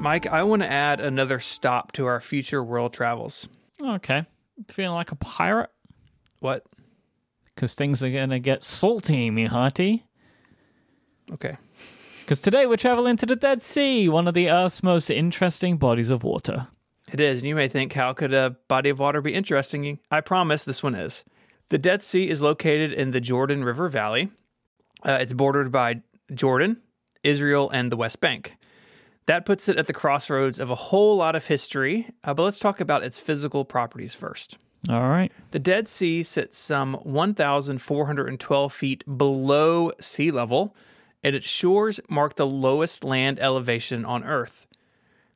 Myke, I want to add another stop to our future world travels. Okay. Feeling like a pirate? What? Because things are going to get salty, me hearty. Okay. Because today we're traveling to the Dead Sea, one of the Earth's most interesting bodies of water. It is, and you may think, how could a body of water be interesting? I promise this one is. The Dead Sea is located in the Jordan River Valley. Uh, it's bordered by Jordan, Israel, and the West Bank. That puts it at the crossroads of a whole lot of history, uh, but let's talk about its physical properties first. All right. The Dead Sea sits some 1,412 feet below sea level, and its shores mark the lowest land elevation on Earth.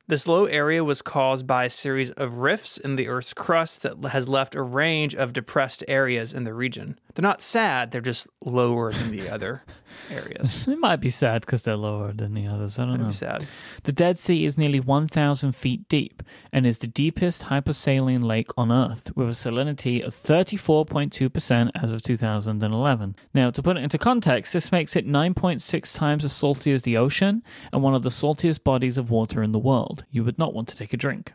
This low area was caused by a series of rifts in the Earth's crust that has left a range of depressed areas in the region. They're not sad, they're just lower than the other areas. It might be sad because they're lower than the others. I don't know. be sad. The Dead Sea is nearly 1,000 feet deep and is the deepest hypersaline lake on Earth, with a salinity of 34.2% as of 2011. Now, to put it into context, this makes it 9.6 times as salty as the ocean and one of the saltiest bodies of water in the world. You would not want to take a drink.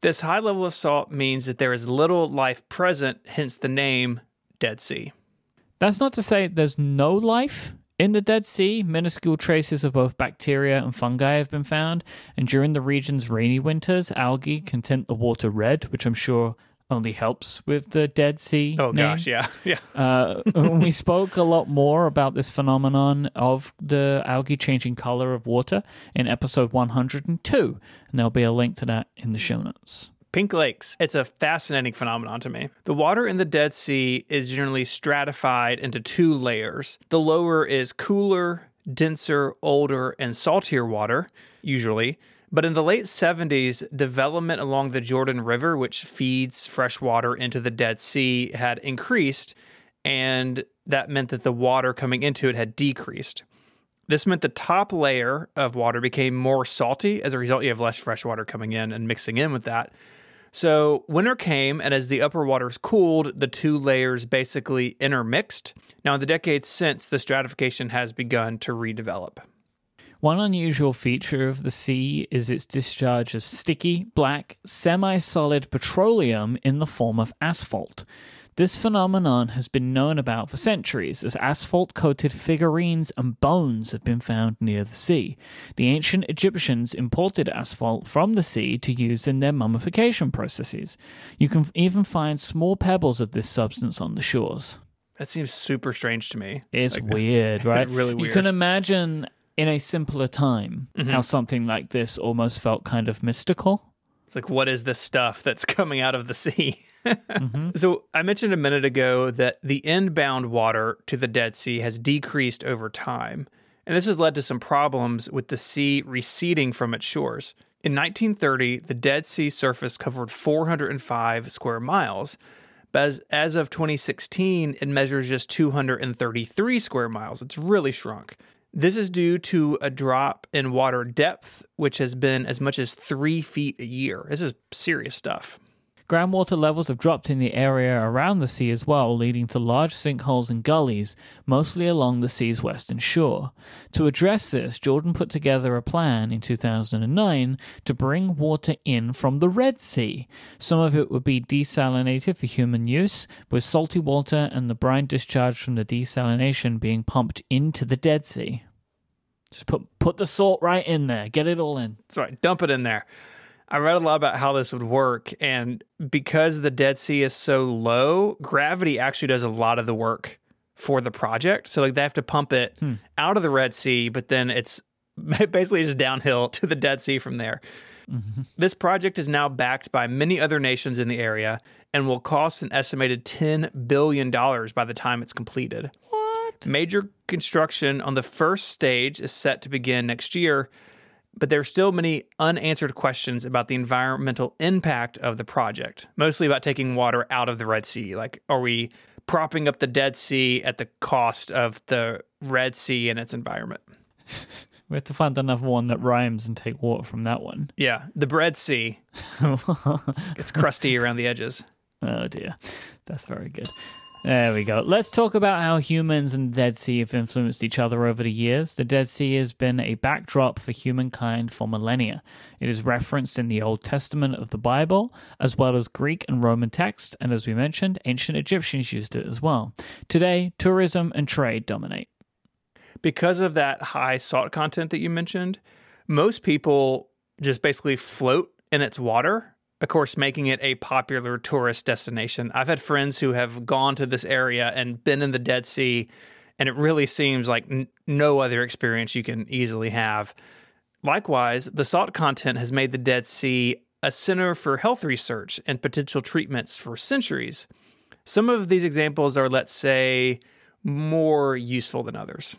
This high level of salt means that there is little life present, hence the name Dead Sea. That's not to say there's no life. In the Dead Sea, minuscule traces of both bacteria and fungi have been found, and during the region's rainy winters, algae can tint the water red, which I'm sure only helps with the Dead Sea. Oh name. gosh, yeah, yeah. Uh, we spoke a lot more about this phenomenon of the algae changing color of water in episode 102, and there'll be a link to that in the show notes. Pink lakes. It's a fascinating phenomenon to me. The water in the Dead Sea is generally stratified into two layers. The lower is cooler, denser, older, and saltier water, usually. But in the late 70s, development along the Jordan River, which feeds fresh water into the Dead Sea, had increased, and that meant that the water coming into it had decreased. This meant the top layer of water became more salty. As a result, you have less fresh water coming in and mixing in with that. So winter came, and as the upper waters cooled, the two layers basically intermixed. Now, in the decades since, the stratification has begun to redevelop. One unusual feature of the sea is its discharge of sticky, black, semi solid petroleum in the form of asphalt. This phenomenon has been known about for centuries, as asphalt coated figurines and bones have been found near the sea. The ancient Egyptians imported asphalt from the sea to use in their mummification processes. You can even find small pebbles of this substance on the shores. That seems super strange to me. It's weird, right? really weird. You can imagine in a simpler time Mm-hmm. how something like this almost felt kind of mystical. It's like, what is this stuff that's coming out of the sea? So, I mentioned a minute ago that the inbound water to the Dead Sea has decreased over time. And this has led to some problems with the sea receding from its shores. In 1930, the Dead Sea surface covered 405 square miles. But as, as of 2016, it measures just 233 square miles. It's really shrunk. This is due to a drop in water depth, which has been as much as three feet a year. This is serious stuff. Groundwater levels have dropped in the area around the sea as well, leading to large sinkholes and gullies, mostly along the sea's western shore. To address this, Jordan put together a plan in 2009 to bring water in from the Red Sea. Some of it would be desalinated for human use, with salty water and the brine discharge from the desalination being pumped into the Dead Sea. Just put put the salt right in there, get it all in. That's right, dump it in there. I read a lot about how this would work, and because the Dead Sea is so low, gravity actually does a lot of the work for the project. So, like, they have to pump it hmm. out of the Red Sea, but then it's basically just downhill to the Dead Sea from there. Mm-hmm. This project is now backed by many other nations in the area and will cost an estimated $10 billion by the time it's completed. What? Major construction on the first stage is set to begin next year, but there are still many unanswered questions about the environmental impact of the project, mostly about taking water out of the Red Sea. Like, are we propping up the Dead Sea at the cost of the Red Sea and its environment? We have to find another one that rhymes and take water from that one. Yeah, the Bread Sea. It's crusty around the edges. Oh dear, that's very good. There we go. Let's talk about how humans and the Dead Sea have influenced each other over the years. The Dead Sea has been a backdrop for humankind for millennia. It is referenced in the Old Testament of the Bible, as well as Greek and Roman texts, and as we mentioned, ancient Egyptians used it as well. Today, tourism and trade dominate. Because of that high salt content that you mentioned, most people just basically float in its water of course, making it a popular tourist destination. I've had friends who have gone to this area and been in the Dead Sea, and it really seems like n- no other experience you can easily have. Likewise, the salt content has made the Dead Sea a center for health research and potential treatments for centuries. Some of these examples are, let's say, more useful than others.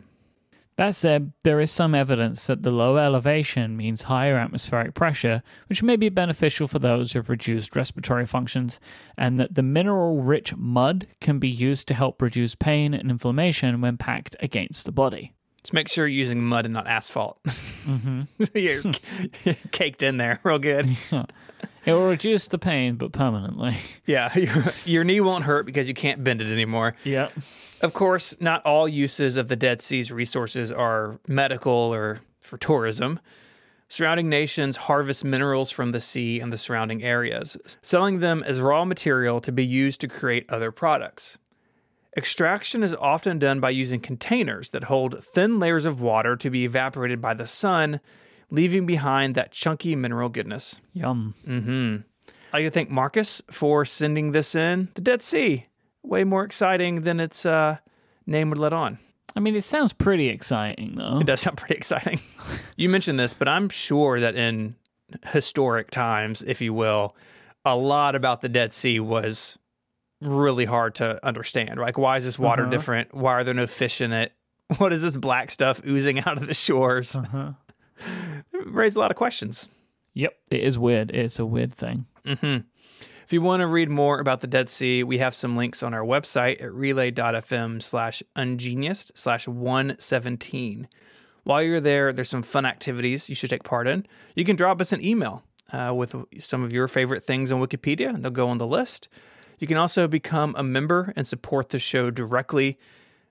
That said, there is some evidence that the lower elevation means higher atmospheric pressure, which may be beneficial for those with reduced respiratory functions, and that the mineral rich mud can be used to help reduce pain and inflammation when packed against the body. Just make sure you're using mud and not asphalt. Mm-hmm. you're caked in there real good. It will reduce the pain, but permanently. Yeah, your, your knee won't hurt because you can't bend it anymore. Yeah. Of course, not all uses of the Dead Sea's resources are medical or for tourism. Surrounding nations harvest minerals from the sea and the surrounding areas, selling them as raw material to be used to create other products. Extraction is often done by using containers that hold thin layers of water to be evaporated by the sun, leaving behind that chunky mineral goodness. Yum. Mm-hmm. I'd like to thank Marcus for sending this in. The Dead Sea way more exciting than its uh, name would let on. I mean, it sounds pretty exciting, though. It does sound pretty exciting. you mentioned this, but I'm sure that in historic times, if you will, a lot about the Dead Sea was really hard to understand. Like, why is this water uh-huh. different? Why are there no fish in it? What is this black stuff oozing out of the shores? Uh-huh. Raised a lot of questions. Yep, it is weird. It's a weird thing. Mm-hmm. If you want to read more about the Dead Sea, we have some links on our website at relay.fm slash ungeniused slash 117. While you're there, there's some fun activities you should take part in. You can drop us an email uh, with some of your favorite things on Wikipedia, and they'll go on the list. You can also become a member and support the show directly.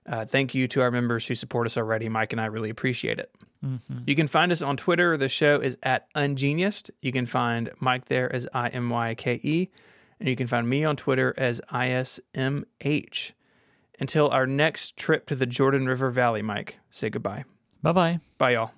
Uh, thank you to our members who support us already. Myke and I really appreciate it. Mm-hmm. You can find us on Twitter. The show is at Ungeniused. You can find Myke there as I M Y K E, and you can find me on Twitter as ISMH. Until our next trip to the Jordan River Valley, Myke, say goodbye. Bye bye. Bye, y'all.